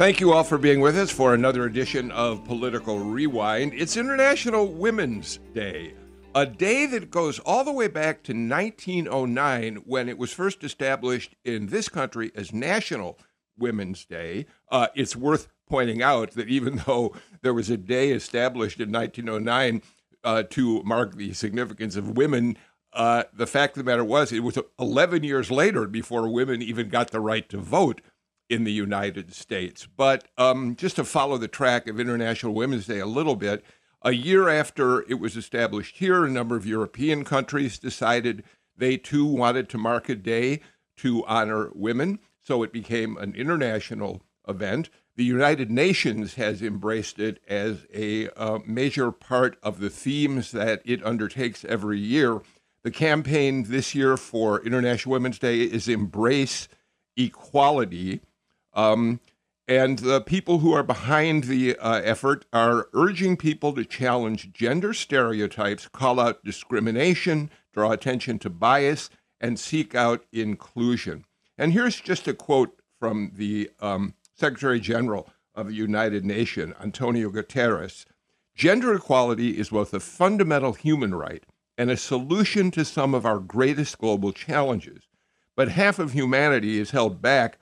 Thank you all for being with us for another edition of Political Rewind. It's International Women's Day, a day that goes all the way back to 1909 when it was first established in this country as National Women's Day. Uh, it's worth pointing out that even though there was a day established in 1909 uh, to mark the significance of women, uh, the fact of the matter was it was 11 years later before women even got the right to vote in the United States. But um, just to follow the track of International Women's Day a little bit, a year after it was established here, a number of European countries decided they too wanted to mark a day to honor women. So it became an international event. The United Nations has embraced it as a uh, major part of the themes that it undertakes every year. The campaign this year for International Women's Day is Embrace Equality. Um, and the people who are behind the uh, effort are urging people to challenge gender stereotypes, call out discrimination, draw attention to bias, and seek out inclusion. And here's just a quote from the um, Secretary General of the United Nations, Antonio Guterres Gender equality is both a fundamental human right and a solution to some of our greatest global challenges. But half of humanity is held back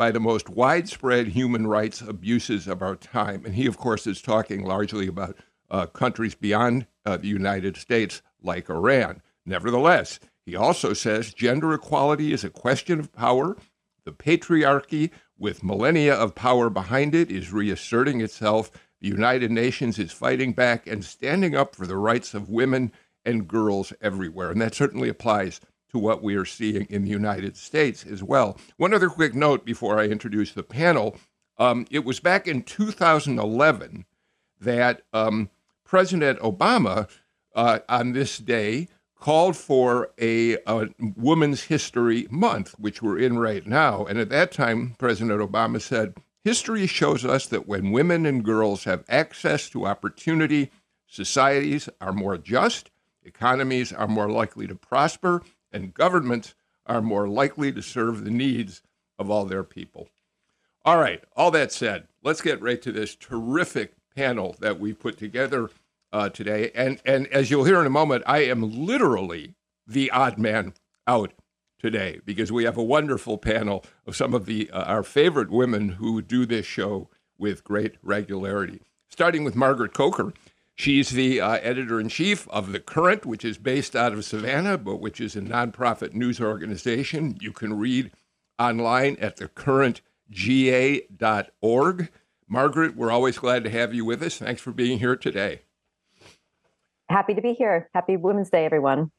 by the most widespread human rights abuses of our time. And he, of course, is talking largely about uh, countries beyond uh, the United States, like Iran. Nevertheless, he also says gender equality is a question of power. The patriarchy, with millennia of power behind it, is reasserting itself. The United Nations is fighting back and standing up for the rights of women and girls everywhere. And that certainly applies to what we are seeing in the United States as well. One other quick note before I introduce the panel um, it was back in 2011 that um, President Obama, uh, on this day, called for a, a, Women's History Month, which we're in right now. And at that time, President Obama said, History shows us that when women and girls have access to opportunity, societies are more just, economies are more likely to prosper, and governments are more likely to serve the needs of all their people. All right, all that said, let's get right to this terrific panel that we put together uh, today. And, and as you'll hear in a moment, I am literally the odd man out today because we have a wonderful panel of some of the uh, our favorite women who do this show with great regularity. Starting with Margaret Coker, She's the uh, editor in chief of The Current, which is based out of Savannah, but which is a nonprofit news organization. You can read online at thecurrentga.org. Margaret, we're always glad to have you with us. Thanks for being here today. Happy to be here. Happy Women's Day, everyone.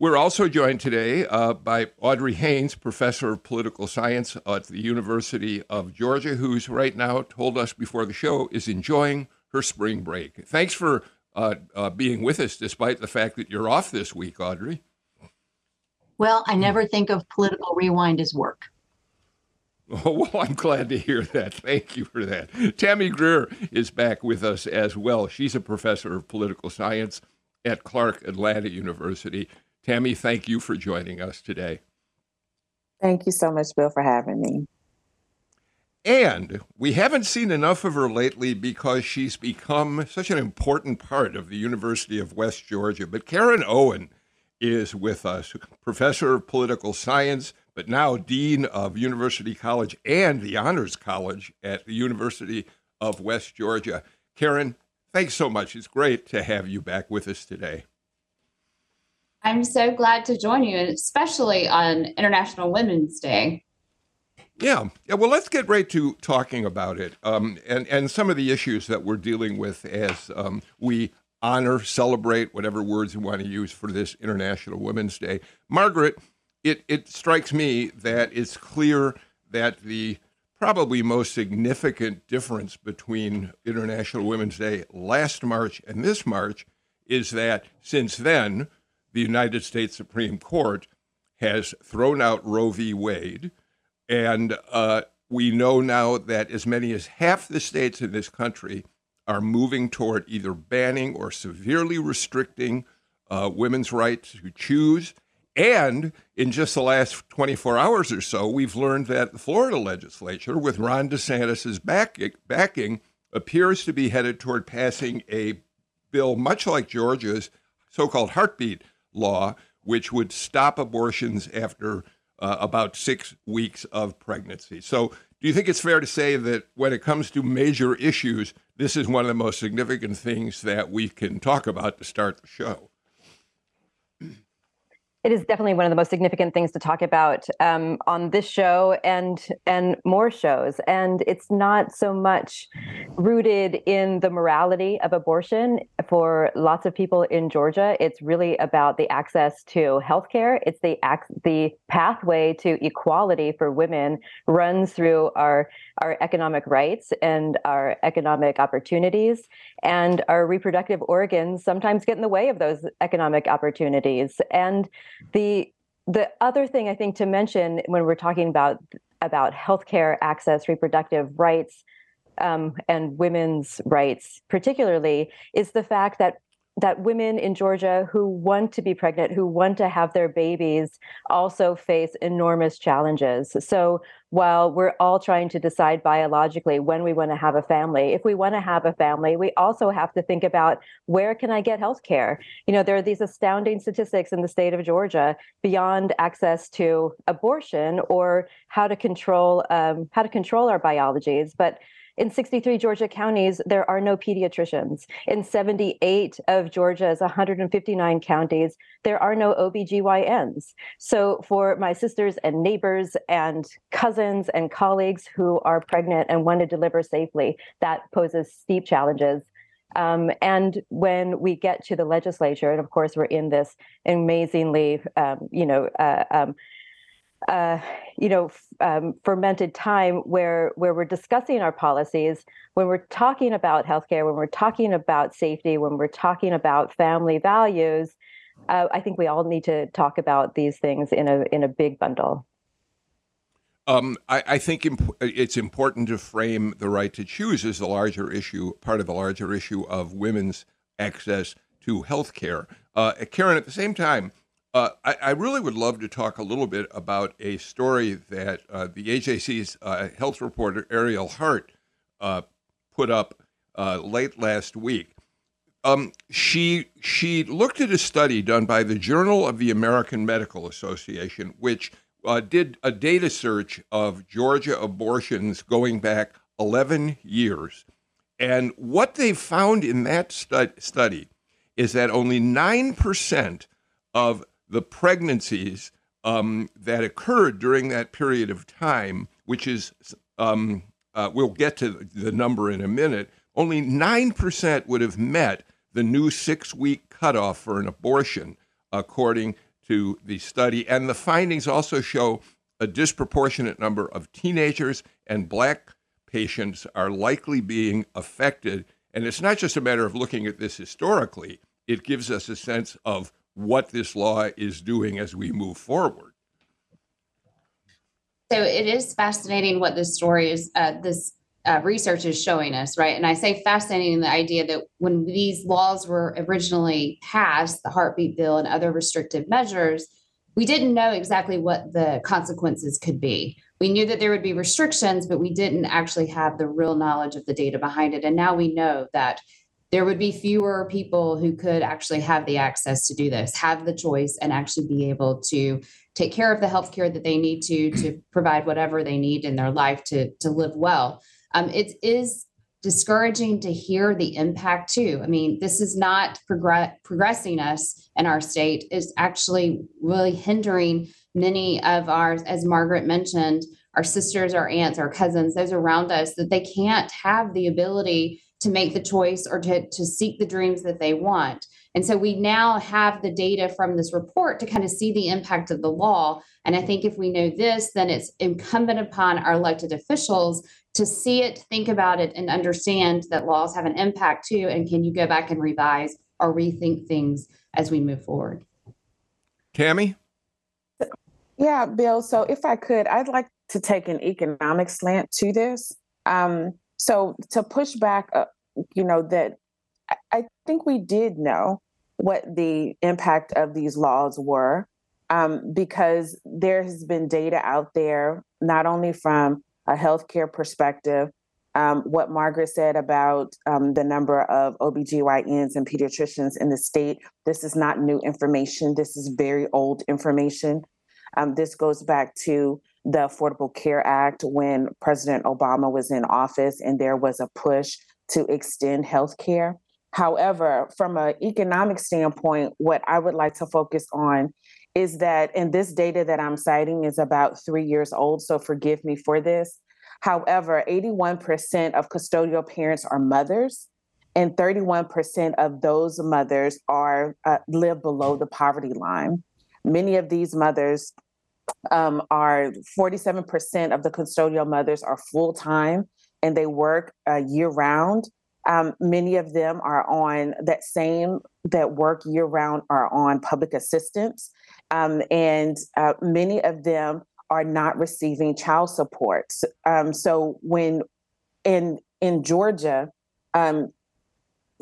We're also joined today uh, by Audrey Haynes, professor of political science at the University of Georgia, who's right now told us before the show is enjoying her spring break. Thanks for uh, uh, being with us, despite the fact that you're off this week, Audrey. Well, I never think of political rewind as work. Oh, well, I'm glad to hear that. Thank you for that. Tammy Greer is back with us as well. She's a professor of political science at Clark Atlanta University. Tammy, thank you for joining us today. Thank you so much, Bill, for having me. And we haven't seen enough of her lately because she's become such an important part of the University of West Georgia. But Karen Owen is with us, professor of political science, but now dean of University College and the Honors College at the University of West Georgia. Karen, thanks so much. It's great to have you back with us today. I'm so glad to join you, especially on International Women's Day. Yeah, yeah. Well, let's get right to talking about it, um, and and some of the issues that we're dealing with as um, we honor, celebrate, whatever words you want to use for this International Women's Day. Margaret, it it strikes me that it's clear that the probably most significant difference between International Women's Day last March and this March is that since then, the United States Supreme Court has thrown out Roe v. Wade, and uh, we know now that as many as half the states in this country are moving toward either banning or severely restricting uh, women's right to choose. And in just the last 24 hours or so, we've learned that the Florida legislature, with Ron DeSantis' backing, backing, appears to be headed toward passing a bill much like Georgia's so called heartbeat law, which would stop abortions after uh, about six weeks of pregnancy. So, do you think it's fair to say that when it comes to major issues, this is one of the most significant things that we can talk about to start the show? it is definitely one of the most significant things to talk about um, on this show and and more shows. And it's not so much rooted in the morality of abortion for lots of people in Georgia. It's really about the access to healthcare. It's the the pathway to equality for women runs through our our economic rights and our economic opportunities and our reproductive organs sometimes get in the way of those economic opportunities and the the other thing I think to mention when we're talking about about healthcare access, reproductive rights, um, and women's rights, particularly, is the fact that that women in Georgia who want to be pregnant, who want to have their babies, also face enormous challenges. So while we're all trying to decide biologically when we want to have a family, if we want to have a family, we also have to think about where can I get health care? You know, there are these astounding statistics in the state of Georgia beyond access to abortion or how to control um, how to control our biologies, but in 63 Georgia counties, there are no pediatricians. In 78 of Georgia's 159 counties, there are no OBGYNs. So, for my sisters and neighbors and cousins and colleagues who are pregnant and want to deliver safely, that poses steep challenges. Um, and when we get to the legislature, and of course, we're in this amazingly, um, you know, uh, um, uh, you know, um, fermented time where where we're discussing our policies, when we're talking about healthcare, when we're talking about safety, when we're talking about family values, uh, I think we all need to talk about these things in a in a big bundle. Um, I, I, think imp- it's important to frame the right to choose as the larger issue, part of the larger issue of women's access to health care. Uh, Karen, at the same time, uh, I, I, really would love to talk a little bit about a story that uh, the AJC's uh, health reporter Ariel Hart uh, put up uh, late last week. Um, she she looked at a study done by the Journal of the American Medical Association, which uh, did a data search of Georgia abortions going back 11 years, and what they found in that stu- study is that only nine percent of the pregnancies um, that occurred during that period of time, which is, um, uh, we'll get to the number in a minute, only 9% would have met the new six week cutoff for an abortion, according to the study. And the findings also show a disproportionate number of teenagers and black patients are likely being affected. And it's not just a matter of looking at this historically, it gives us a sense of what this law is doing as we move forward. So it is fascinating what this story is, uh, this uh, research is showing us, right? And I say fascinating the idea that when these laws were originally passed, the heartbeat bill and other restrictive measures, we didn't know exactly what the consequences could be. We knew that there would be restrictions, but we didn't actually have the real knowledge of the data behind it. And now we know that there would be fewer people who could actually have the access to do this, have the choice, and actually be able to take care of the health care that they need to to provide whatever they need in their life to to live well. Um, it is discouraging to hear the impact too. I mean, this is not progress, progressing us in our state; is actually really hindering many of ours, as Margaret mentioned, our sisters, our aunts, our cousins, those around us, that they can't have the ability to make the choice or to, to seek the dreams that they want. And so we now have the data from this report to kind of see the impact of the law. And I think if we know this, then it's incumbent upon our elected officials to see it, think about it, and understand that laws have an impact too. And can you go back and revise or rethink things as we move forward? Tammy? Yeah, Bill. So if I could, I'd like to take an economic slant to this. Um, so to push back, uh, you know, that I, I think we did know what the impact of these laws were um, because there has been data out there, not only from a healthcare perspective, um, what Margaret said about um, the number of OBGYNs and pediatricians in the state. This is not new information. This is very old information. Um, this goes back to the Affordable Care Act when President Obama was in office, and there was a push to extend health care. However, from an economic standpoint, what I would like to focus on is that, and this data that I'm citing is about three years old, so forgive me for this. However, 81% of custodial parents are mothers, and 31% of those mothers are uh, live below the poverty line. Many of these mothers um, are 47% of the custodial mothers are full time and they work uh, year round. Um, many of them are on that same that work year round are on public assistance, um, and uh, many of them are not receiving child support. Um, so when in in Georgia, um,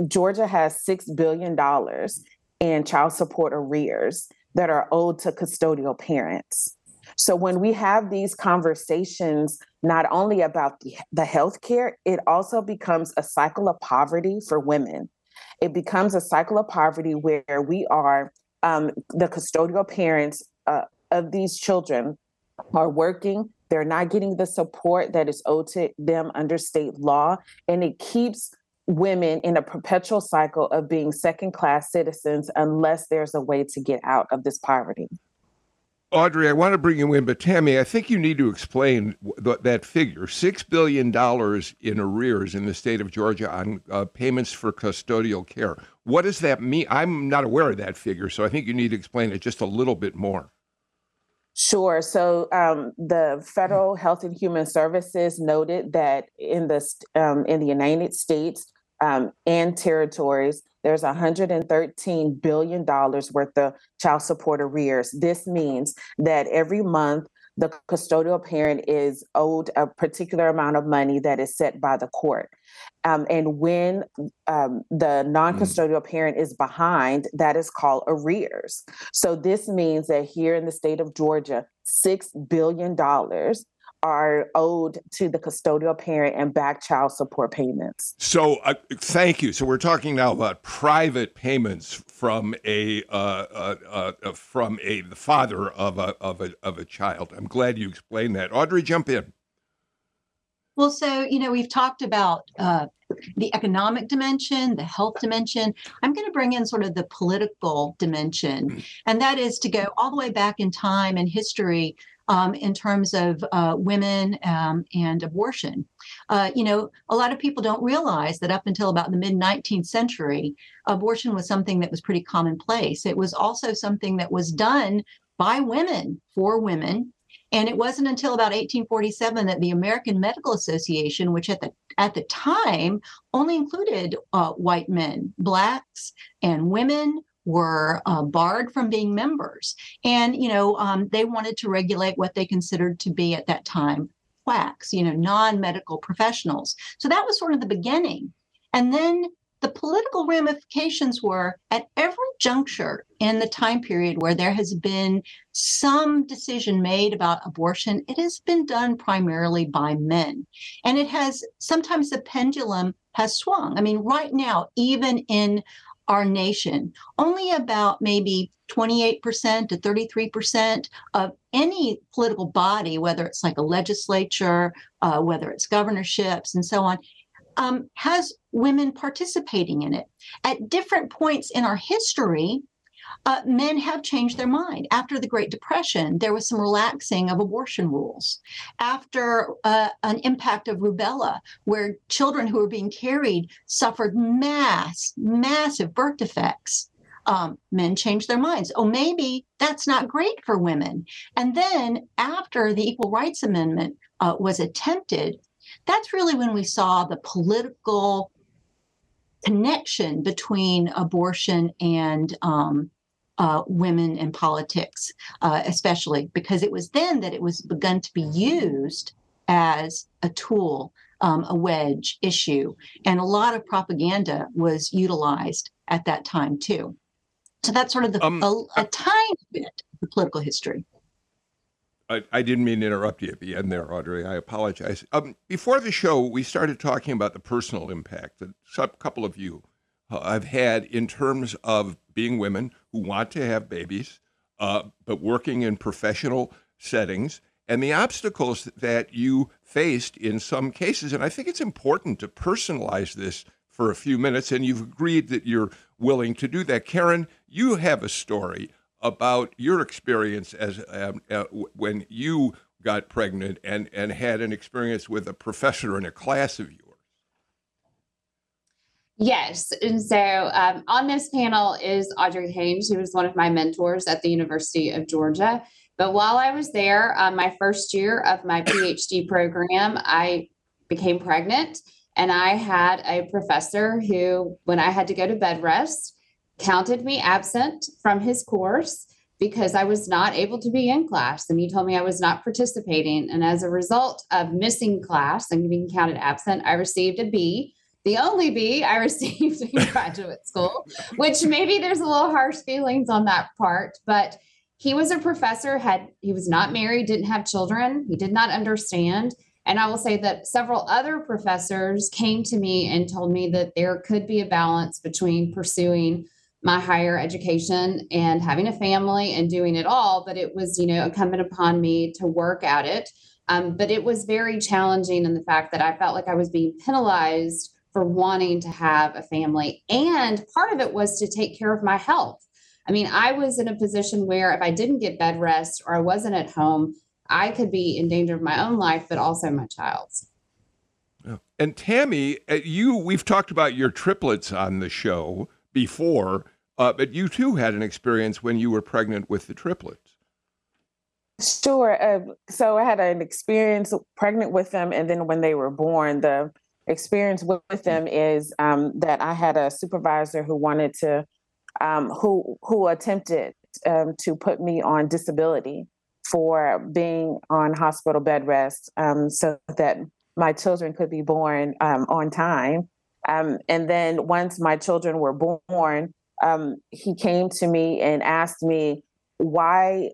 Georgia has six billion dollars in child support arrears that are owed to custodial parents. So when we have these conversations, not only about the, the health care, it also becomes a cycle of poverty for women. It becomes a cycle of poverty where we are um, the custodial parents uh, of these children are working. They're not getting the support that is owed to them under state law, and it keeps women in a perpetual cycle of being second class citizens unless there's a way to get out of this poverty. Audrey, I want to bring you in, but Tammy, I think you need to explain th- that figure $6 billion in arrears in the state of Georgia on uh, payments for custodial care. What does that mean? I'm not aware of that figure, so I think you need to explain it just a little bit more. Sure. So um, the Federal Health and Human Services noted that in the um, in the United States, um, and territories, there's 113 billion dollars worth of child support arrears. This means that every month the custodial parent is owed a particular amount of money that is set by the court. Um, and when um, the non custodial mm. parent is behind, that is called arrears. So this means that here in the state of Georgia, $6 billion are owed to the custodial parent and back child support payments. So, uh, thank you. So, we're talking now about private payments from a uh, uh, uh, from a the father of a of a of a child. I'm glad you explained that. Audrey, jump in. Well, so you know we've talked about uh, the economic dimension, the health dimension. I'm going to bring in sort of the political dimension, mm. and that is to go all the way back in time and history um, in terms of uh, women um, and abortion. Uh, you know, a lot of people don't realize that up until about the mid 19th century, abortion was something that was pretty commonplace. It was also something that was done by women for women. And it wasn't until about 1847 that the American Medical Association, which at the at the time only included uh, white men, blacks, and women were uh, barred from being members. And, you know, um, they wanted to regulate what they considered to be at that time quacks, you know, non medical professionals. So that was sort of the beginning. And then the political ramifications were at every juncture in the time period where there has been some decision made about abortion, it has been done primarily by men. And it has sometimes the pendulum has swung. I mean, right now, even in our nation, only about maybe 28% to 33% of any political body, whether it's like a legislature, uh, whether it's governorships, and so on, um, has women participating in it. At different points in our history, uh, men have changed their mind. After the Great Depression, there was some relaxing of abortion rules. After uh, an impact of rubella, where children who were being carried suffered mass, massive birth defects, um, men changed their minds. Oh, maybe that's not great for women. And then after the Equal Rights Amendment uh, was attempted, that's really when we saw the political connection between abortion and um, uh, women in politics, uh, especially because it was then that it was begun to be used as a tool, um, a wedge issue. And a lot of propaganda was utilized at that time too. So that's sort of the, um, a, a tiny bit of the political history. I, I, didn't mean to interrupt you at the end there, Audrey. I apologize. Um, before the show, we started talking about the personal impact that a couple of you have had in terms of being women who want to have babies, uh, but working in professional settings, and the obstacles that you faced in some cases. And I think it's important to personalize this for a few minutes, and you've agreed that you're willing to do that. Karen, you have a story about your experience as um, uh, when you got pregnant and, and had an experience with a professor in a class of yours. Yes. And so um, on this panel is Audrey Haynes, who was one of my mentors at the University of Georgia. But while I was there, um, my first year of my PhD program, I became pregnant. And I had a professor who, when I had to go to bed rest, counted me absent from his course because I was not able to be in class. And he told me I was not participating. And as a result of missing class and being counted absent, I received a B, the only B I received in graduate school, which maybe there's a little harsh feelings on that part. But he was a professor, had he was not married, didn't have children, he did not understand. And I will say that several other professors came to me and told me that there could be a balance between pursuing my higher education and having a family and doing it all but it was you know incumbent upon me to work at it um, but it was very challenging in the fact that i felt like i was being penalized for wanting to have a family and part of it was to take care of my health i mean i was in a position where if i didn't get bed rest or i wasn't at home i could be in danger of my own life but also my child's and tammy uh, you we've talked about your triplets on the show before uh, but you too had an experience when you were pregnant with the triplets. Sure. Uh, so I had an experience pregnant with them, and then when they were born, the experience with, with them is um, that I had a supervisor who wanted to, um, who who attempted um, to put me on disability for being on hospital bed rest, um, so that my children could be born um, on time. Um, and then once my children were born, he came to me and asked me why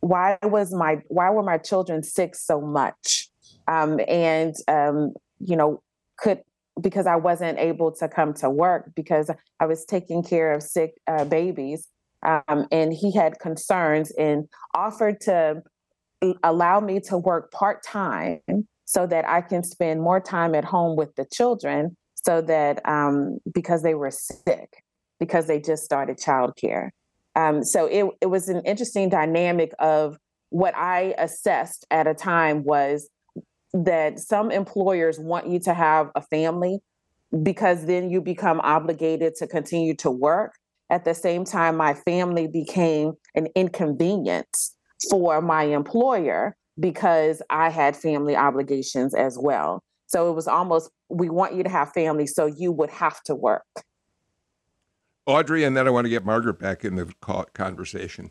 why was my why were my children sick so much um, and um, you know could because i wasn't able to come to work because i was taking care of sick uh, babies um, and he had concerns and offered to allow me to work part-time so that i can spend more time at home with the children so that um, because they were sick because they just started childcare. Um, so it, it was an interesting dynamic of what I assessed at a time was that some employers want you to have a family because then you become obligated to continue to work. At the same time, my family became an inconvenience for my employer because I had family obligations as well. So it was almost, we want you to have family, so you would have to work. Audrey, and then I want to get Margaret back in the conversation.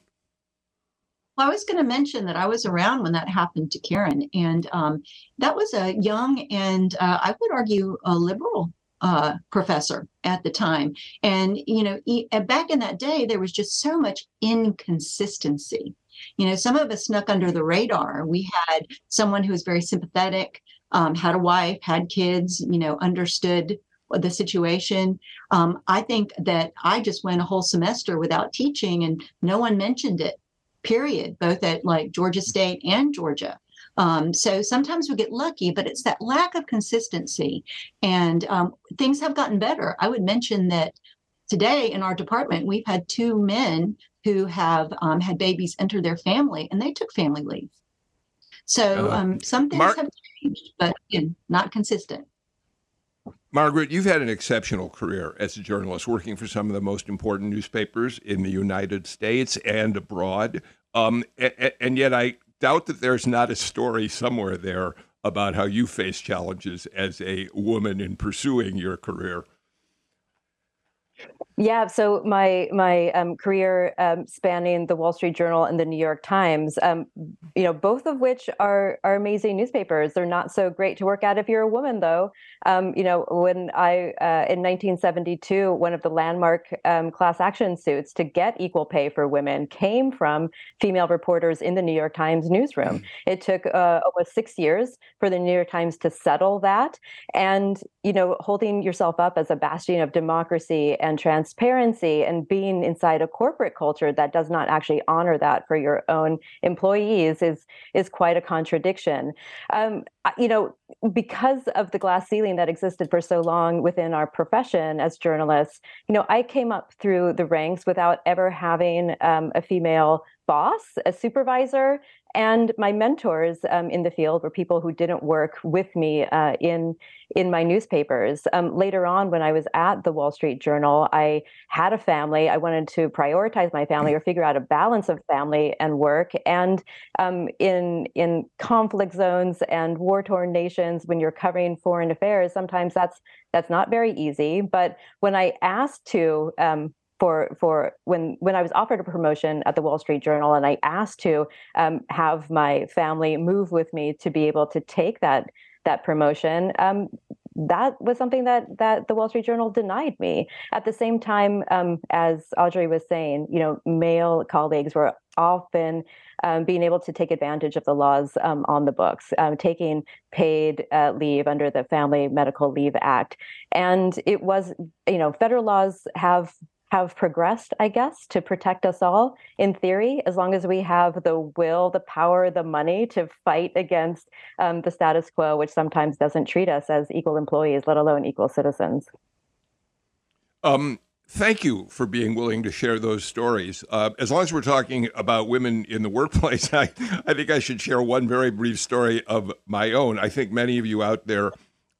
Well, I was going to mention that I was around when that happened to Karen, and um, that was a young and uh, I would argue a liberal uh, professor at the time. And you know, he, back in that day, there was just so much inconsistency. You know, some of us snuck under the radar. We had someone who was very sympathetic, um, had a wife, had kids. You know, understood the situation. Um, I think that I just went a whole semester without teaching and no one mentioned it, period, both at like Georgia State and Georgia. Um, so sometimes we get lucky, but it's that lack of consistency. And um, things have gotten better. I would mention that today in our department, we've had two men who have um, had babies enter their family and they took family leave. So uh, um, some things Mark, have changed, but again, not consistent. Margaret, you've had an exceptional career as a journalist, working for some of the most important newspapers in the United States and abroad. Um, and, and yet, I doubt that there's not a story somewhere there about how you face challenges as a woman in pursuing your career. Yeah, so my my um, career um, spanning the Wall Street Journal and the New York Times, um, you know, both of which are are amazing newspapers. They're not so great to work at if you're a woman, though. Um, you know, when I uh, in 1972, one of the landmark um, class action suits to get equal pay for women came from female reporters in the New York Times newsroom. Mm. It took uh, almost six years for the New York Times to settle that, and you know, holding yourself up as a bastion of democracy and transparency and being inside a corporate culture that does not actually honor that for your own employees is is quite a contradiction. Um, you know, because of the glass ceiling that existed for so long within our profession as journalists, you know, I came up through the ranks without ever having um, a female boss, a supervisor, and my mentors um, in the field were people who didn't work with me uh, in in my newspapers. Um, later on, when I was at the Wall Street Journal, I had a family. I wanted to prioritize my family or figure out a balance of family and work. And um, in in conflict zones and war torn nations, when you're covering foreign affairs, sometimes that's that's not very easy. But when I asked to um, for for when when I was offered a promotion at the Wall Street Journal, and I asked to um, have my family move with me to be able to take that that promotion. Um, that was something that that the Wall Street Journal denied me. At the same time, um, as Audrey was saying, you know, male colleagues were often um, being able to take advantage of the laws um, on the books, um, taking paid uh, leave under the Family Medical Leave Act, and it was, you know, federal laws have have progressed, I guess, to protect us all in theory, as long as we have the will, the power, the money to fight against um, the status quo, which sometimes doesn't treat us as equal employees, let alone equal citizens. Um, thank you for being willing to share those stories. Uh, as long as we're talking about women in the workplace, I, I think I should share one very brief story of my own. I think many of you out there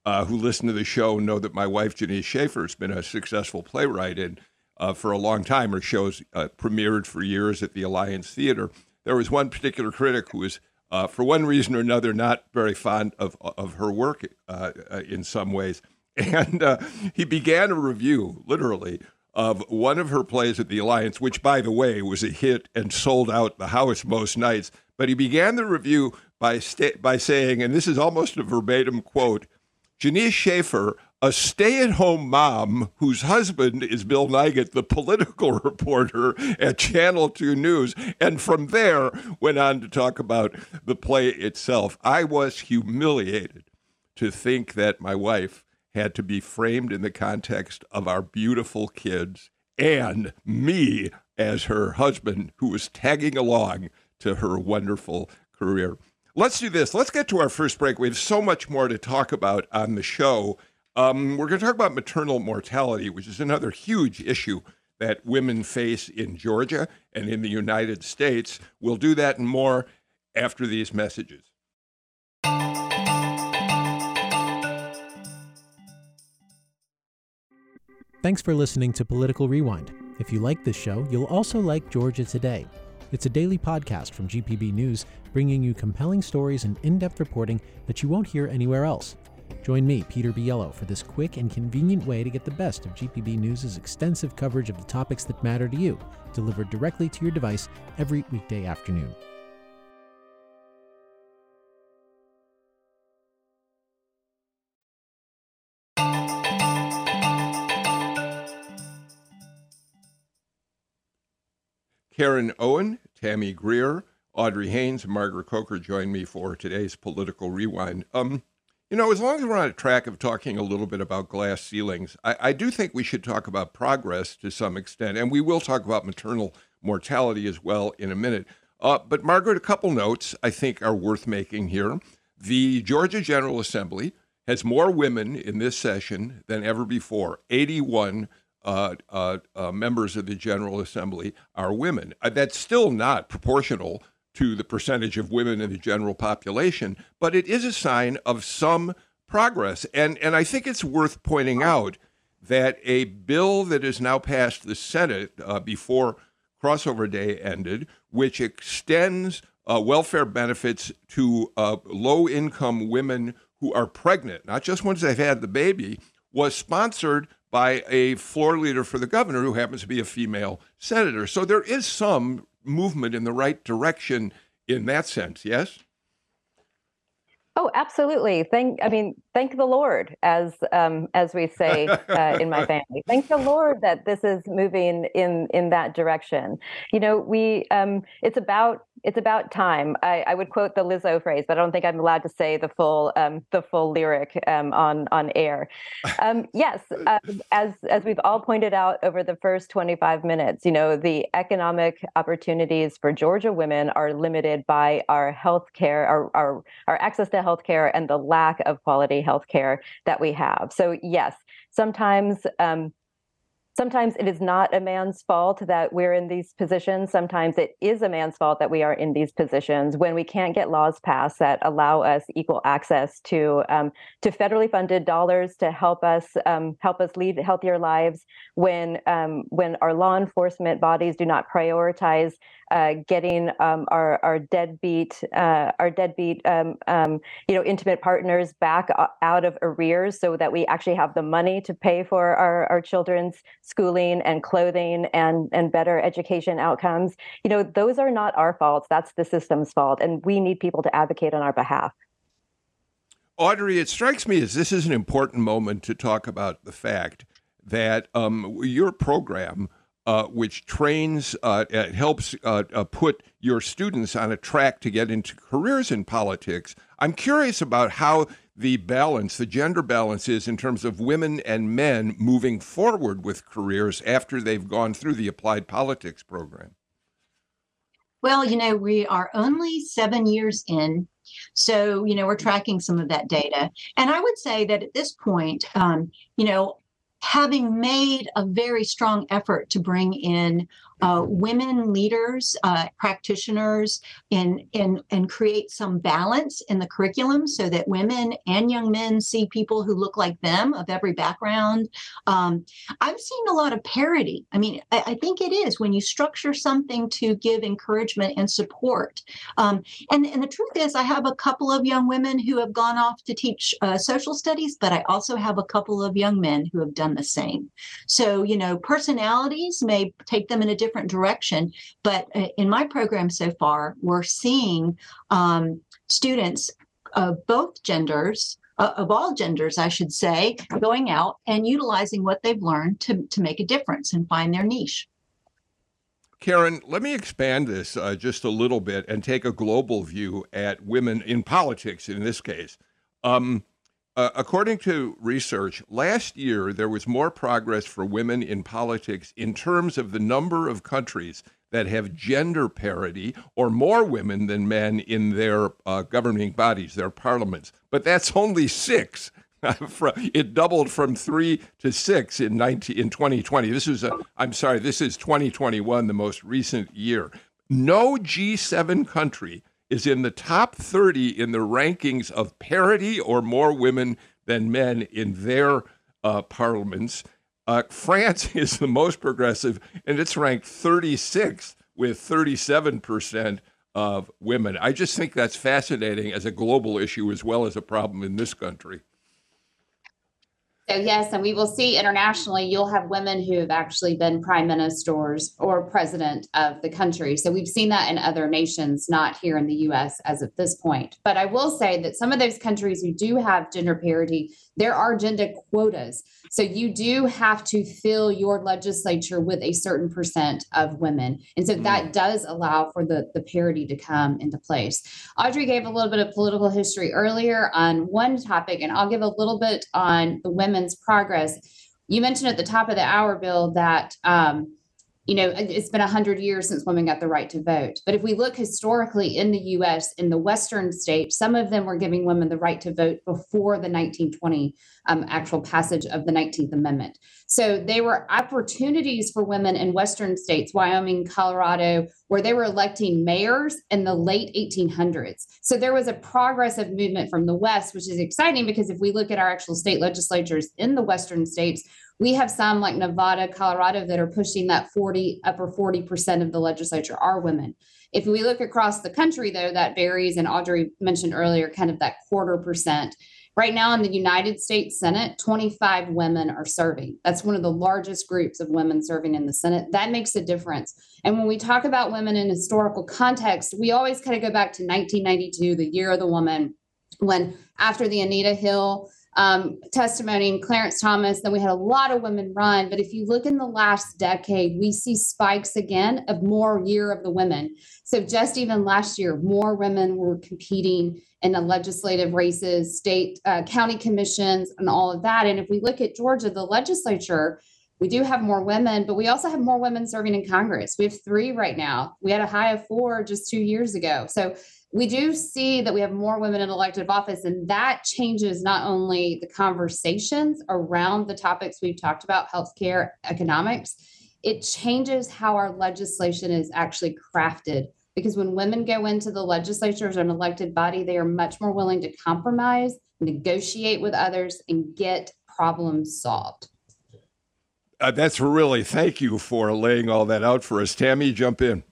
uh, who listen to the show know that my wife, Janece Shaffer, has been a successful playwright. And uh, for a long time. Her shows uh, premiered for years at the Alliance Theater. There was one particular critic who was, uh, for one reason or another, not very fond of of her work uh, in some ways, and uh, he began a review, literally. Of one of her plays at the Alliance, which, by the way, was a hit and sold out the house most nights. But he began the review by sta- by saying, and this is almost a verbatim quote: Janece Shaffer a stay at home mom whose husband is Bill Nigut, the political reporter at Channel 2 News. And from there, went on to talk about the play itself. I was humiliated to think that my wife had to be framed in the context of our beautiful kids and me as her husband who was tagging along to her wonderful career. Let's do this. Let's get to our first break. We have so much more to talk about on the show. Um, we're going to talk about maternal mortality, which is another huge issue that women face in Georgia and in the United States. We'll do that and more after these messages. Thanks for listening to Political Rewind. If you like this show, you'll also like Georgia Today. It's a daily podcast from GPB News, bringing you compelling stories and in depth reporting that you won't hear anywhere else. Join me, Peter Biello, for this quick and convenient way to get the best of GPB News' extensive coverage of the topics that matter to you, delivered directly to your device every weekday afternoon. Karen Owen, Tammy Greer, Audrey Haynes, and Margaret Coker join me for today's Political Rewind. Um, you know, as long as we're on a track of talking a little bit about glass ceilings, I, I, do think we should talk about progress to some extent, and we will talk about maternal mortality as well in a minute. Uh, but, Margaret, a couple notes I think are worth making here. The Georgia General Assembly has more women in this session than ever before. 81 uh, uh, uh members of the General Assembly are women. Uh, that's still not proportional to the percentage of women in the general population, but it is a sign of some progress. And, and I think it's worth pointing out that a bill that is now passed the Senate uh, before crossover day ended, which extends uh, welfare benefits to uh, low income women who are pregnant, not just once they've had the baby, was sponsored by a floor leader for the governor who happens to be a female senator. So there is some movement in the right direction in that sense, yes? Oh, absolutely. Thank, I mean, thank the Lord, as um, as we say uh, in my family. Thank the Lord that this is moving in in that direction. You know, we um, it's about it's about time. I, I, would quote the Lizzo phrase, but I don't think I'm allowed to say the full um, the full lyric um, on on air. Um, yes, uh, as as we've all pointed out over the first 25 minutes, you know, the economic opportunities for Georgia women are limited by our health care, our, our our access to health care, and the lack of quality health care that we have. So yes, sometimes um, sometimes it is not a man's fault that we're in these positions. Sometimes it is a man's fault that we are in these positions when we can't get laws passed that allow us equal access to um, to federally funded dollars to help us um, help us lead healthier lives. When um, when our law enforcement bodies do not prioritize uh, getting um, our our deadbeat uh, our deadbeat um, um, you know intimate partners back out of arrears so that we actually have the money to pay for our, our children's schooling and clothing and and better education outcomes. You know those are not our faults. That's the system's fault and we need people to advocate on our behalf. Audrey it strikes me as this is an important moment to talk about the fact that um, your program uh, which trains, uh, helps uh, uh, put your students on a track to get into careers in politics. I'm curious about how the balance, the gender balance is in terms of women and men moving forward with careers after they've gone through the applied politics program. Well, you know, we are only seven years in. So, you know, we're tracking some of that data. And I would say that at this point, um, you know, having made a very strong effort to bring in uh, women leaders, uh, practitioners, and, and, and create some balance in the curriculum so that women and young men see people who look like them of every background. Um, I'm seeing a lot of parity. I mean, I, I, think it is when you structure something to give encouragement and support. Um, and, and the truth is, I have a couple of young women who have gone off to teach uh, social studies, but I also have a couple of young men who have done the same. So, you know, personalities may take them in a different direction. But uh, in my program so far, we're seeing um, students of both genders, uh, of all genders, I should say, going out and utilizing what they've learned to, to make a difference and find their niche. Karen, let me expand this uh, just a little bit and take a global view at women in politics in this case. Um, uh, according to research, last year there was more progress for women in politics in terms of the number of countries that have gender parity or more women than men in their uh, governing bodies, their parliaments. But that's only six. it doubled from three to six in 19, in 2020. This is a, I'm sorry, this is 2021, the most recent year. No G7 country is in the top 30 in the rankings of parity or more women than men in their uh, parliaments. Uh, France is the most progressive, and it's ranked 36th with 37% of women. I just think that's fascinating as a global issue as well as a problem in this country. So yes, and we will see internationally, you'll have women who have actually been prime ministers or president of the country. So we've seen that in other nations, not here in the US as of this point. But I will say that some of those countries who do have gender parity, there are gender quotas. So you do have to fill your legislature with a certain percent of women. And so mm. that does allow for the, the parity to come into place. Audrey gave a little bit of political history earlier on one topic, and I'll give a little bit on the women's progress. You mentioned at the top of the hour, Bill, that um, you know, it's been 100 years since women got the right to vote. But if we look historically in the US, in the Western states, some of them were giving women the right to vote before the 1920 um, actual passage of the 19th Amendment. So they were opportunities for women in Western states, Wyoming, Colorado, where they were electing mayors in the late 1800s. So there was a progressive movement from the West, which is exciting because if we look at our actual state legislatures in the Western states, we have some like Nevada, Colorado that are pushing that 40, upper 40% of the legislature are women. If we look across the country, though, that varies. And Audrey mentioned earlier kind of that quarter percent. Right now in the United States Senate, 25 women are serving. That's one of the largest groups of women serving in the Senate. That makes a difference. And when we talk about women in historical context, we always kind of go back to 1992, the year of the woman, when after the Anita Hill um, testimony and Clarence Thomas, then we had a lot of women run. But if you look in the last decade, we see spikes again of more year of the women. So just even last year, more women were competing in the legislative races, state, uh, county commissions, and all of that. And if we look at Georgia, the legislature, we do have more women, but we also have more women serving in Congress. We have three right now. We had a high of four just two years ago. So we do see that we have more women in elected office, and that changes not only the conversations around the topics we've talked about healthcare, economics, it changes how our legislation is actually crafted. Because when women go into the legislature as an elected body, they are much more willing to compromise, negotiate with others, and get problems solved. Uh, that's really thank you for laying all that out for us. Tammy, jump in.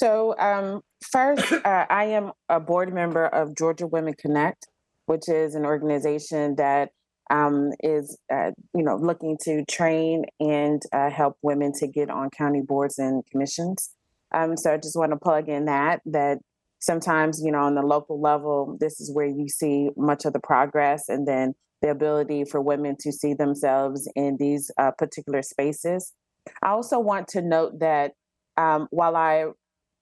So, um, first, uh, I am a board member of Georgia Women Connect, which is an organization that um, is, uh, you know, looking to train and uh, help women to get on county boards and commissions. Um, so, I just want to plug in that that sometimes, you know, on the local level, this is where you see much of the progress, and then the ability for women to see themselves in these uh, particular spaces. I also want to note that um, while I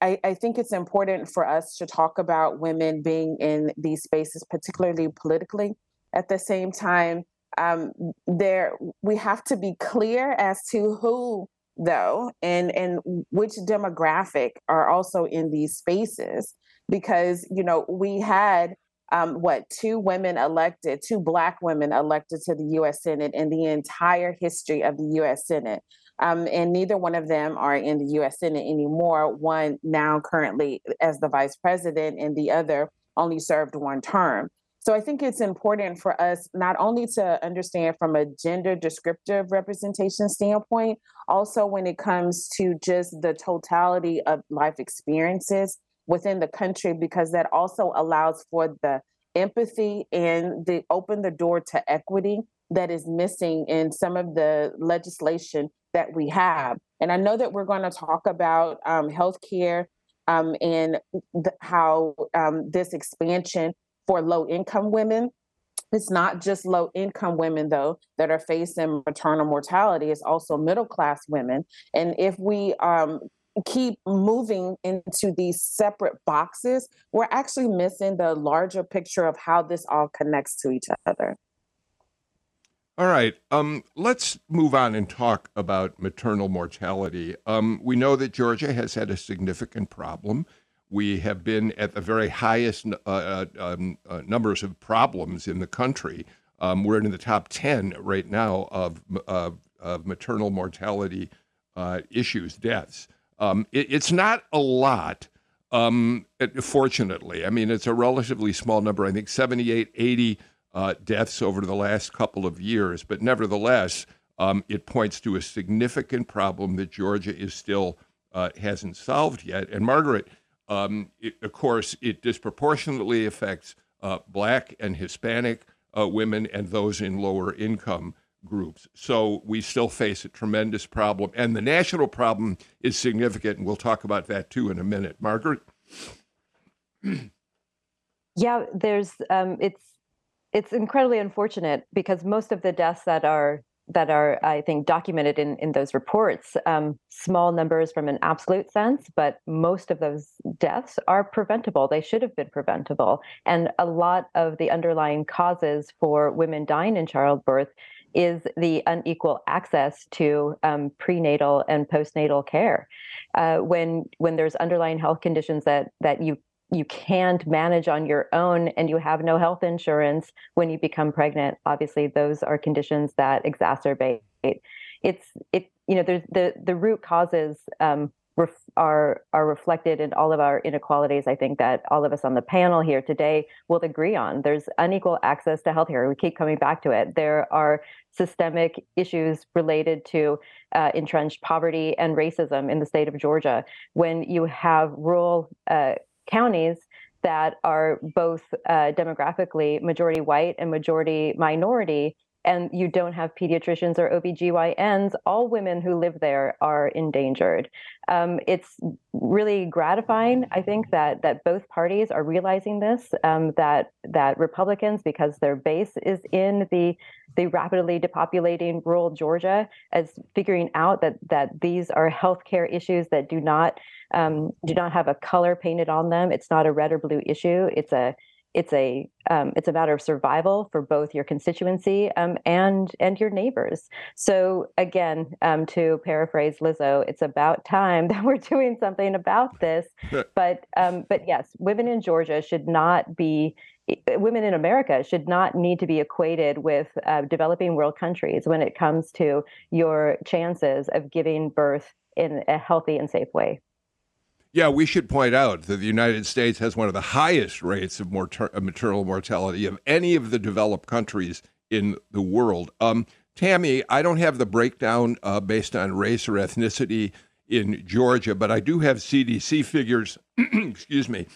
I, I, think it's important for us to talk about women being in these spaces, particularly politically. At the same time, um, there we have to be clear as to who, though, and and which demographic are also in these spaces, because you know we had um, what two women elected, two black women elected to the U.S. Senate in the entire history of the U.S. Senate. Um, and neither one of them are in the US Senate anymore. One now currently as the vice president, and the other only served one term. So I think it's important for us not only to understand from a gender descriptive representation standpoint, also when it comes to just the totality of life experiences within the country, because that also allows for the empathy and the open the door to equity that is missing in some of the legislation that we have. And I know that we're going to talk about um, healthcare um, and th- how um, this expansion for low income women. It's not just low income women, though, that are facing maternal mortality. It's also middle class women. And if we um, keep moving into these separate boxes, we're actually missing the larger picture of how this all connects to each other. All right. Um, let's move on and talk about maternal mortality. Um, we know that Georgia has had a significant problem. We have been at the very highest uh, uh, um, uh, numbers of problems in the country. Um, we're in the top 10 right now of, of maternal mortality uh, issues, deaths. Um, it, it's not a lot, um, fortunately. I mean, it's a relatively small number. I think 78, 80 uh, deaths over the last couple of years. But nevertheless, um, it points to a significant problem that Georgia is still uh, hasn't solved yet. And Margaret, um, it, of course, it disproportionately affects uh, Black and Hispanic uh, women and those in lower income groups. So we still face a tremendous problem, and the national problem is significant, and we'll talk about that too in a minute. Margaret. Yeah, there's um, it's it's incredibly unfortunate because most of the deaths that are that are i think documented in in those reports um, small numbers from an absolute sense but most of those deaths are preventable they should have been preventable and a lot of the underlying causes for women dying in childbirth is the unequal access to um, prenatal and postnatal care. Uh, when when there's underlying health conditions that that you you can't manage on your own and you have no health insurance when you become pregnant. Obviously those are conditions that exacerbate. It's it you know there's the the root causes um, ref, are are reflected in all of our inequalities i think that all of us on the panel here today will agree on. There's unequal access to healthcare. We keep coming back to it. There are systemic issues related to uh, entrenched poverty and racism in the state of georgia. When you have rural uh, counties that are both uh, demographically majority white and majority minority and you don't have pediatricians or OBGYNs, all women who live there are endangered. Um, it's really gratifying, I think, that that both parties are realizing this. Um, that that Republicans, because their base is in the the rapidly depopulating rural Georgia, as figuring out that that these are healthcare issues that do not um, do not have a color painted on them. It's not a red or blue issue. It's a it's a um, it's a matter of survival for both your constituency um, and and your neighbors. So again, um, to paraphrase Lizzo, it's about time that we're doing something about this. but um, but yes, women in Georgia should not be women in America should not need to be equated with uh, developing world countries when it comes to your chances of giving birth in a healthy and safe way. Yeah, we should point out that the United States has one of the highest rates of maternal mortality of any of the developed countries in the world. Um, Tammy, I don't have the breakdown uh, based on race or ethnicity in Georgia, but I do have CDC figures. excuse me.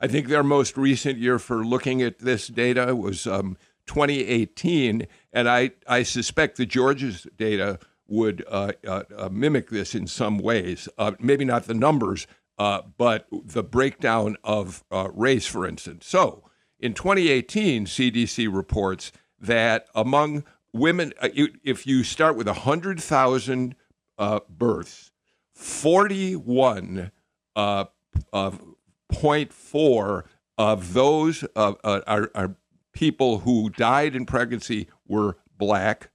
I think their most recent year for looking at this data was um, 2018, and I, I suspect the Georgia's data would uh, uh, uh, mimic this in some ways. Uh, maybe not the numbers, uh, but the breakdown of uh, race, for instance. So in 2018, CDC reports that among women, uh, if you start with 100,000 uh, births, 41 uh, of 0.4 of those uh, are, are people who died in pregnancy were black,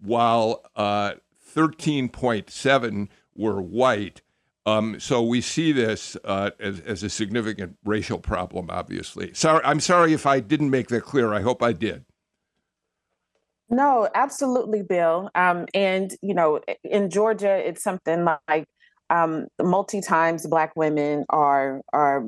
while 13.7 were white. Um, so we see this uh, as, as a significant racial problem, obviously. Sorry, I'm sorry if I didn't make that clear. I hope I did. No, absolutely, Bill. Um, and you know, in Georgia, it's something like um, multi times Black women are are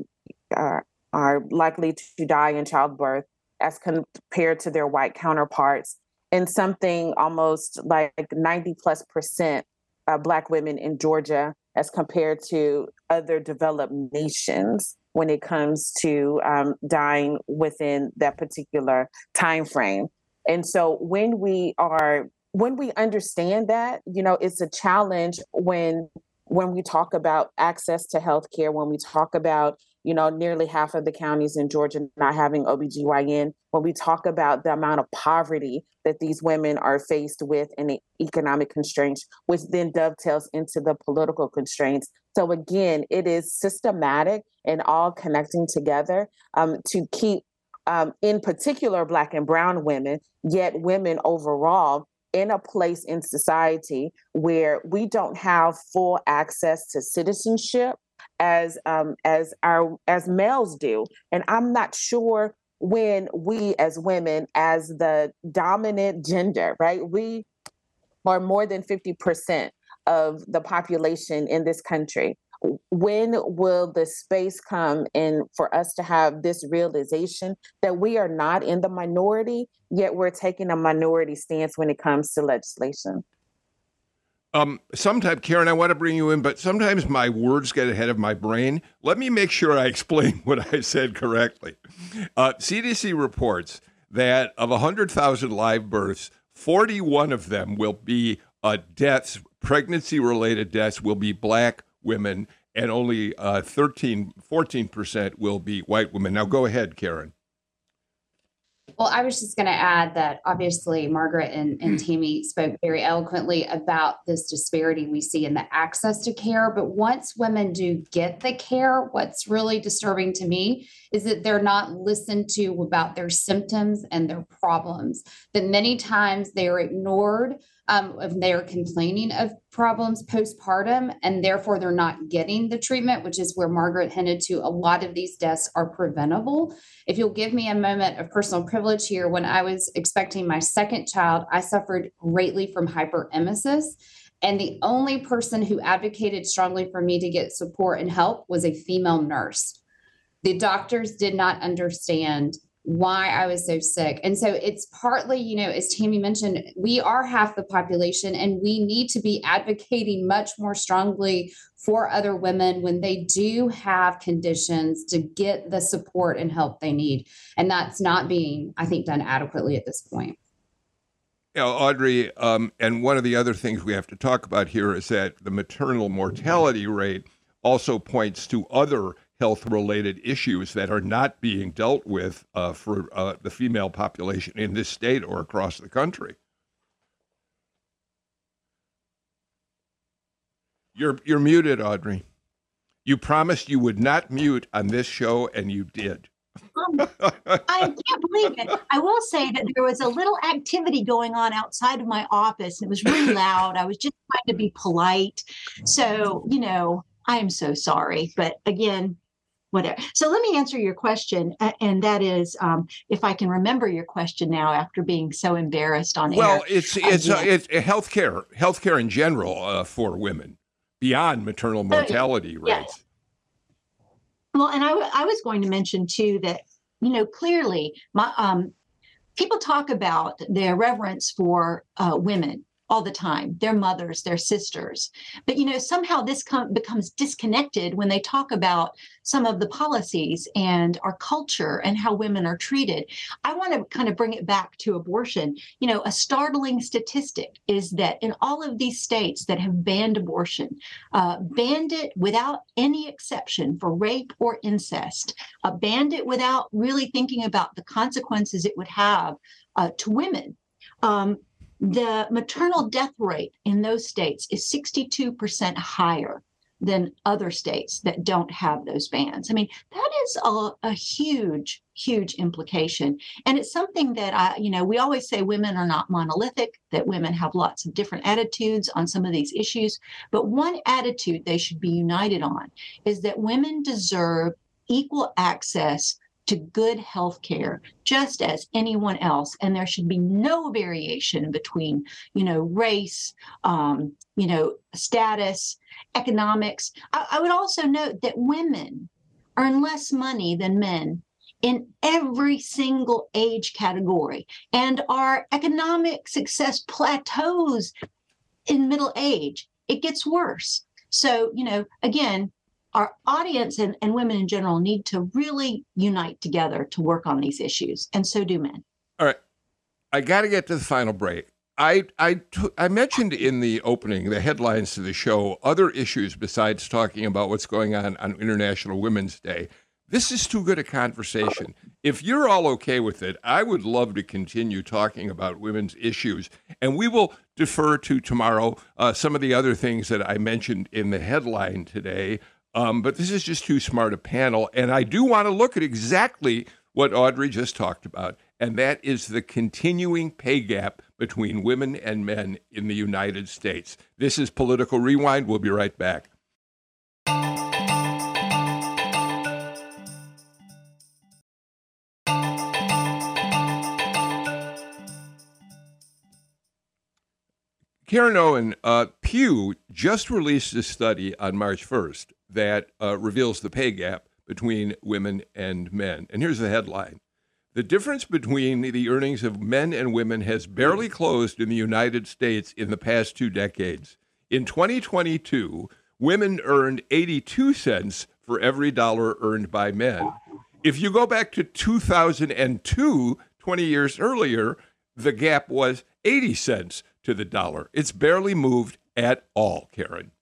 are, are likely to die in childbirth as compared to their white counterparts, and something almost like ninety plus percent uh, Black women in Georgia as compared to other developed nations when it comes to um, dying within that particular time frame. And so when we are when we understand that, you know, it's a challenge when when we talk about access to healthcare, when we talk about you know, nearly half of the counties in Georgia not having OBGYN. When we talk about the amount of poverty that these women are faced with and the economic constraints, which then dovetails into the political constraints. So again, it is systematic and all connecting together um, to keep, um, in particular, Black and Brown women, yet women overall, in a place in society where we don't have full access to citizenship as um, as our as males do, and I'm not sure when we as women, as the dominant gender, right, we are more than fifty percent of the population in this country. When will the space come in for us to have this realization that we are not in the minority, yet we're taking a minority stance when it comes to legislation? Um, sometimes, Karen, I want to bring you in, but sometimes my words get ahead of my brain. Let me make sure I explain what I said correctly. Uh, CDC reports that of 100,000 live births, 41 of them will be uh, deaths, pregnancy related deaths, will be black women, and only uh, 13, 14% will be white women. Now, go ahead, Karen. Well, I was just going to add that obviously Margaret and, and mm. Tammy spoke very eloquently about this disparity we see in the access to care. But once women do get the care, what's really disturbing to me is that they're not listened to about their symptoms and their problems, that many times they are ignored um, if they're complaining of problems postpartum and therefore they're not getting the treatment, which is where Margaret hinted to a lot of these deaths are preventable. If you'll give me a moment of personal privilege here, when I was expecting my second child, I suffered greatly from hyperemesis. And the only person who advocated strongly for me to get support and help was a female nurse. The doctors did not understand why I was so sick. And so it's partly, you know, as Tammy mentioned, we are half the population and we need to be advocating much more strongly for other women when they do have conditions to get the support and help they need. And that's not being, I think, done adequately at this point. Know, Audrey, um, and one of the other things we have to talk about here is that the maternal mortality rate also points to other health related issues that are not being dealt with uh, for uh, the female population in this state or across the country. You're, you're muted, Audrey. You promised you would not mute on this show, and you did. Um, I can't believe it. I will say that there was a little activity going on outside of my office. And it was really loud. I was just trying to be polite. So, you know, I am so sorry. But again, whatever. So let me answer your question, and that is, um, if I can remember your question now after being so embarrassed on well, air. Well, it's it's uh, it's healthcare, healthcare in general uh, for women beyond maternal mortality uh, rates. Yes. Well, and I, w- I was going to mention too that you know clearly my um, people talk about their reverence for uh, women all the time their mothers their sisters. But you know somehow this com- becomes disconnected when they talk about some of the policies and our culture and how women are treated. I want to kind of bring it back to abortion. You know a startling statistic is that in all of these states that have banned abortion uh, banned it without any exception for rape or incest uh, banned it without really thinking about the consequences it would have uh, to women. Um, the maternal death rate in those states is 62% higher than other states that don't have those bans. I mean, that is a, a, huge, huge implication. And it's something that I, you know, we always say women are not monolithic, that women have lots of different attitudes on some of these issues. But one attitude they should be united on is that women deserve equal access to good health care just as anyone else. And there should be no variation between you know race um, you know status economics. I, I would also note that women earn less money than men in every single age category and our economic success plateaus in middle age. It gets worse. So you know again our audience and, and women in general need to really unite together to work on these issues, and so do men. All right. I got to get to the final break. I, I, t- I mentioned in the opening, the headlines to the show, other issues besides talking about what's going on on International Women's Day. This is too good a conversation. If you're all okay with it, I would love to continue talking about women's issues. And we will defer to tomorrow uh, some of the other things that I mentioned in the headline today. Um, but this is just too smart a panel. And I do want to look at exactly what Audrey just talked about, and that is the continuing pay gap between women and men in the United States. This is Political Rewind. We'll be right back. Karen Owen, uh, Pew just released a study on March 1st that uh, reveals the pay gap between women and men. And here's the headline The difference between the earnings of men and women has barely closed in the United States in the past two decades. In 2022, women earned 82 cents for every dollar earned by men. If you go back to 2002, 20 years earlier, the gap was 80 cents to the dollar. It's barely moved at all, Karen.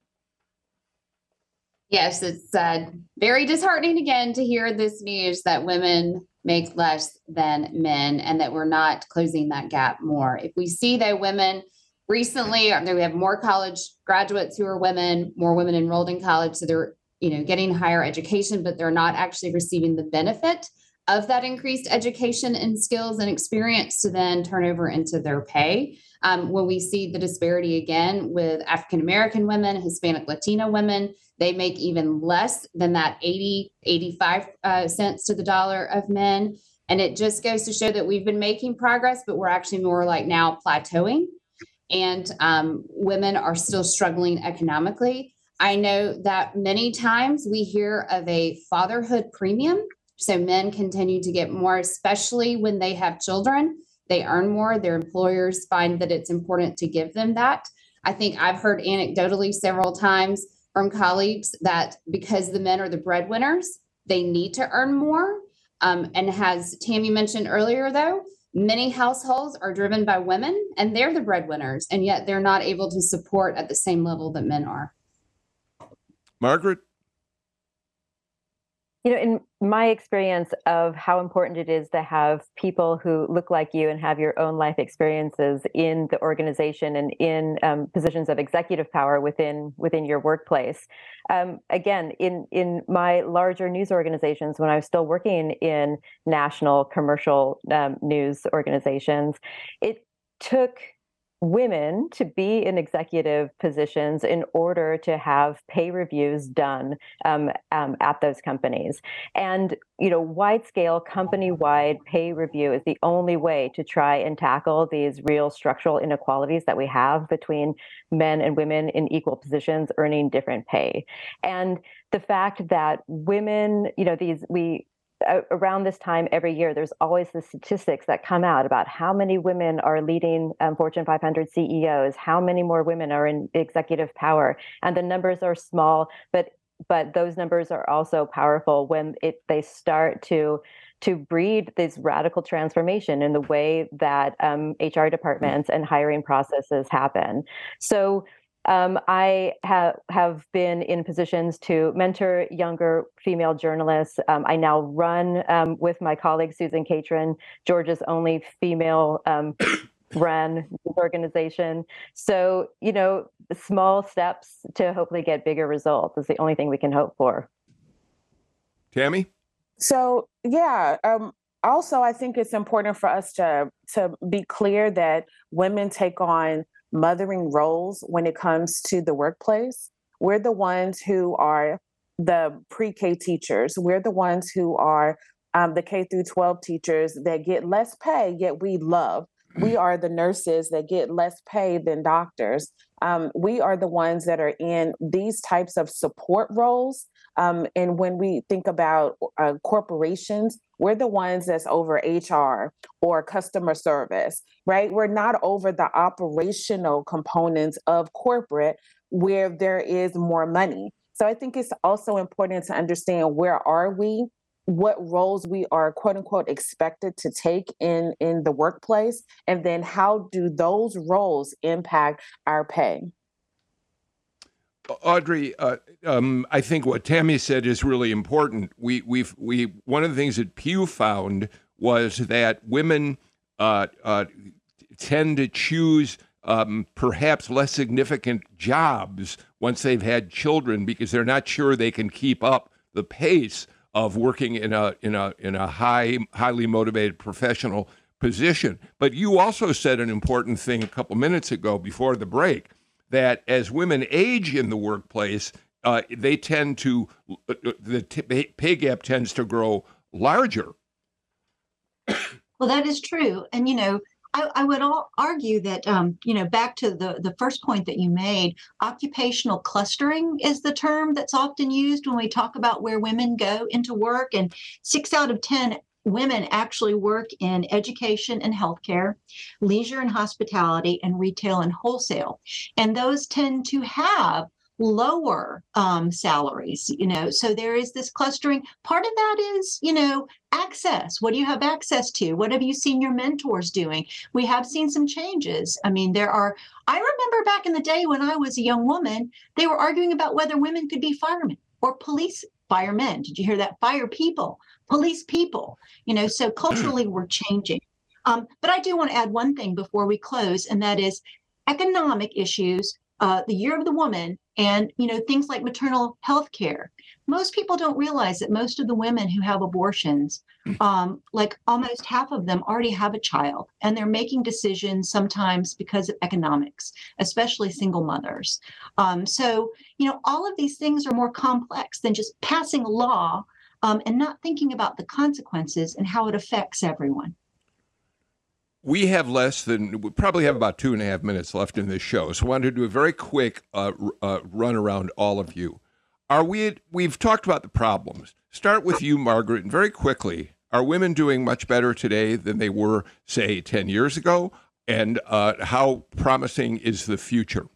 Yes, it's uh, very disheartening again to hear this news that women make less than men and that we're not closing that gap more. If we see that women recently, uh, we have more college graduates who are women, more women enrolled in college, so they're you know getting higher education, but they're not actually receiving the benefit of that increased education and skills and experience to then turn over into their pay. Um, when we see the disparity again with African American women, Hispanic Latina women, they make even less than that 80, 85 uh, cents to the dollar of men. And it just goes to show that we've been making progress, but we're actually more like now plateauing. And um, women are still struggling economically. I know that many times we hear of a fatherhood premium so men continue to get more, especially when they have children. They earn more. Their employers find that it's important to give them that. I think I've heard anecdotally several times from colleagues that because the men are the breadwinners, they need to earn more. Um, and as Tammy mentioned earlier, though, many households are driven by women and they're the breadwinners, and yet they're not able to support at the same level that men are. Margaret? You know, in my experience of how important it is to have people who look like you and have your own life experiences in the organization and in um, positions of executive power within within your workplace. Um, again, in in my larger news organizations, when I was still working in national commercial um, news organizations, it took women to be in executive positions in order to have pay reviews done um, um, at those companies. And you know, wide scale company wide pay review is the only way to try and tackle these real structural inequalities that we have between men and women in equal positions earning different pay. And the fact that women, you know, these we around this time every year, there's always the statistics that come out about how many women are leading um, Fortune 500 CEOs, how many more women are in executive power, and the numbers are small, but but those numbers are also powerful when it they start to to breed this radical transformation in the way that um, HR departments and hiring processes happen. So um, I have have been in positions to mentor younger female journalists. Um, I now run um, with my colleague Susan Catron, Georgia's only female um, run organization. So you know, small steps to hopefully get bigger results is the only thing we can hope for. Tammy. So yeah. Um, also, I think it's important for us to to be clear that women take on mothering roles when it comes to the workplace. We're the ones who are the pre-K teachers. We're the ones who are um, the K through 12 teachers that get less pay, yet we love. We are the nurses that get less pay than doctors. Um, we are the ones that are in these types of support roles. Um, and when we think about uh, corporations, we're the ones that's over HR or customer service, right? We're not over the operational components of corporate where there is more money. So I think it's also important to understand where are we what roles we are quote unquote expected to take in in the workplace and then how do those roles impact our pay Audrey, uh, um, I think what Tammy said is really important. We we've we one of the things that Pew found was that women uh, uh, tend to choose um, perhaps less significant jobs once they've had children because they're not sure they can keep up the pace of working in a in a in a high highly motivated professional position. But you also said an important thing a couple minutes ago before the break that as women age in the workplace, uh, they tend to uh, uh the t- pay gap tends to grow larger. Well, that is true, and you know, I, I would argue that um, you know back to the the first point that you made, occupational clustering is the term that's often used when we talk about where women go into work, and six out of ten women actually work in education and healthcare, leisure and hospitality, and retail and wholesale. And those tend to have lower um, salaries you know so there is this clustering part of that is you know access what do you have access to what have you seen your mentors doing we have seen some changes i mean there are i remember back in the day when i was a young woman they were arguing about whether women could be firemen or police firemen. Did you hear that? Fire people, police people. You know, so culturally we're changing. Um, but I do want to add one thing before we close, and that is economic issues, uh, the year of the woman, and you know things like maternal health care. Most people don't realize that most of the women who have abortions, um, like almost half of them, already have a child, and they're making decisions sometimes because of economics, especially single mothers. Um, so you know all of these things are more complex than just passing a law um, and not thinking about the consequences and how it affects everyone. We have less than, we probably have about two and a half minutes left in this show. So I wanted to do a very quick uh, uh, run around all of you. Are we, we've talked about the problems. Start with you, Margaret, and very quickly, are women doing much better today than they were, say, 10 years ago? And uh, how promising is the future?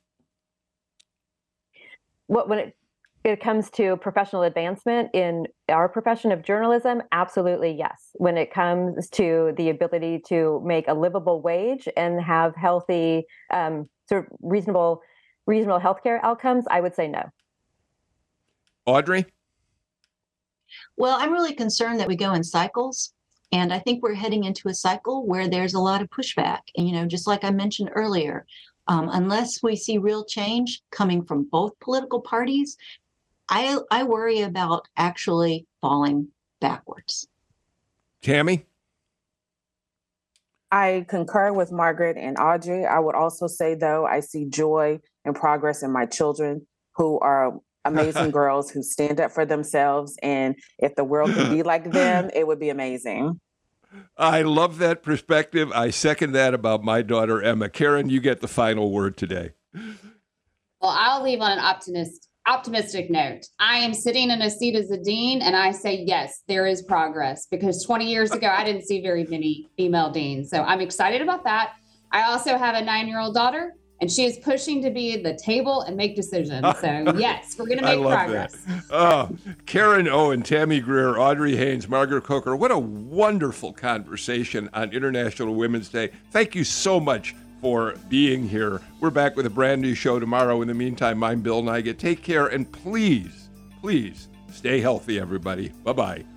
What, when it it comes to professional advancement in our profession of journalism, absolutely yes. When it comes to the ability to make a livable wage and have healthy, um, sort of reasonable, reasonable healthcare outcomes, I would say no. Audrey? Well, I'm really concerned that we go in cycles. And I think we're heading into a cycle where there's a lot of pushback. And, you know, just like I mentioned earlier, um, unless we see real change coming from both political parties, I I worry about actually falling backwards. Tammy? I concur with Margaret and Audrey. I would also say, though, I see joy and progress in my children who are amazing girls who stand up for themselves. And if the world could be like them, it would be amazing. I love that perspective. I second that about my daughter, Emma. Karen, you get the final word today. Well, I'll leave on an optimist optimistic note. I am sitting in a seat as a dean and I say, yes, there is progress because 20 years ago, I didn't see very many female deans. So I'm excited about that. I also have a nine year old daughter and she is pushing to be at the table and make decisions. So yes, we're going to make progress. That. Oh, Karen Owen, Tammy Greer, Audrey Haynes, Margaret Coker. What a wonderful conversation on International Women's Day. Thank you so much for being here. We're back with a brand new show tomorrow. In the meantime, I'm Bill Nigut. Take care and please, please stay healthy, everybody. Bye bye.